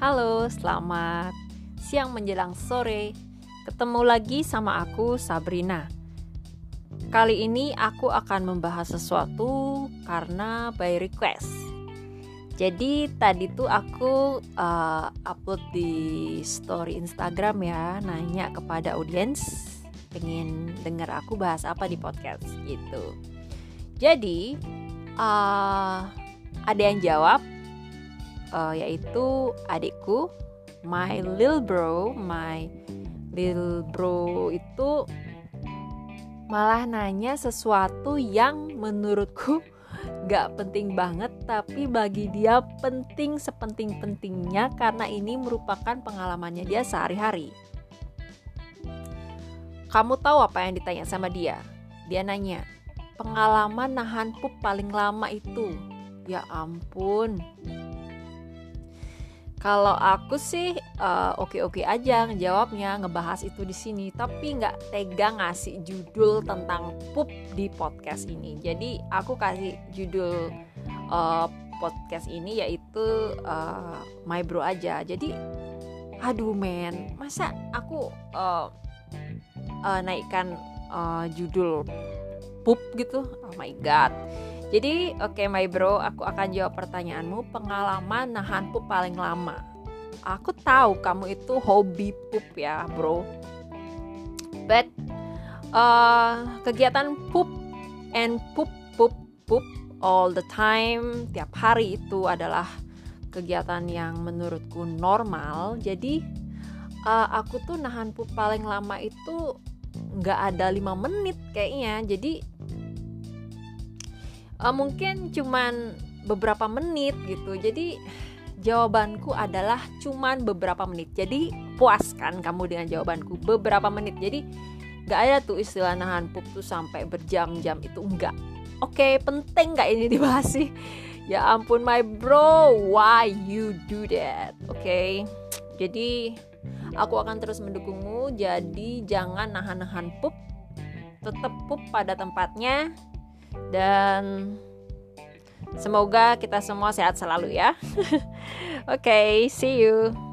Halo, selamat siang menjelang sore. Ketemu lagi sama aku Sabrina. Kali ini aku akan membahas sesuatu karena by request. Jadi tadi tuh aku uh, upload di story Instagram ya, nanya kepada audiens pengen dengar aku bahas apa di podcast gitu. Jadi uh, ada yang jawab uh, yaitu adikku my little bro my little bro itu malah nanya sesuatu yang menurutku gak penting banget tapi bagi dia penting sepenting-pentingnya karena ini merupakan pengalamannya dia sehari-hari. Kamu tahu apa yang ditanya sama dia? Dia nanya pengalaman nahan pup paling lama itu? Ya ampun kalau aku sih uh, oke-oke aja ngejawabnya ngebahas itu di sini, tapi nggak tega ngasih judul tentang pup di podcast ini. Jadi aku kasih judul uh, podcast ini yaitu uh, My Bro aja. Jadi aduh men, masa aku uh, uh, naikkan uh, judul pup gitu? Oh my god jadi oke okay, my bro, aku akan jawab pertanyaanmu pengalaman nahan pup paling lama. Aku tahu kamu itu hobi pup ya bro. But uh, kegiatan pup and pup pup pup all the time tiap hari itu adalah kegiatan yang menurutku normal. Jadi uh, aku tuh nahan pup paling lama itu nggak ada lima menit kayaknya. Jadi uh, mungkin cuman beberapa menit gitu. Jadi jawabanku adalah cuman beberapa menit. Jadi puaskan kamu dengan jawabanku beberapa menit. Jadi gak ada tuh istilah nahan pup tuh sampai berjam-jam itu enggak oke penting gak ini dibahas sih? Ya ampun my bro why you do that? Oke okay? jadi aku akan terus mendukungmu. Jadi jangan nahan-nahan pup. Tetap pup pada tempatnya dan semoga kita semua sehat selalu ya. Oke, okay, see you.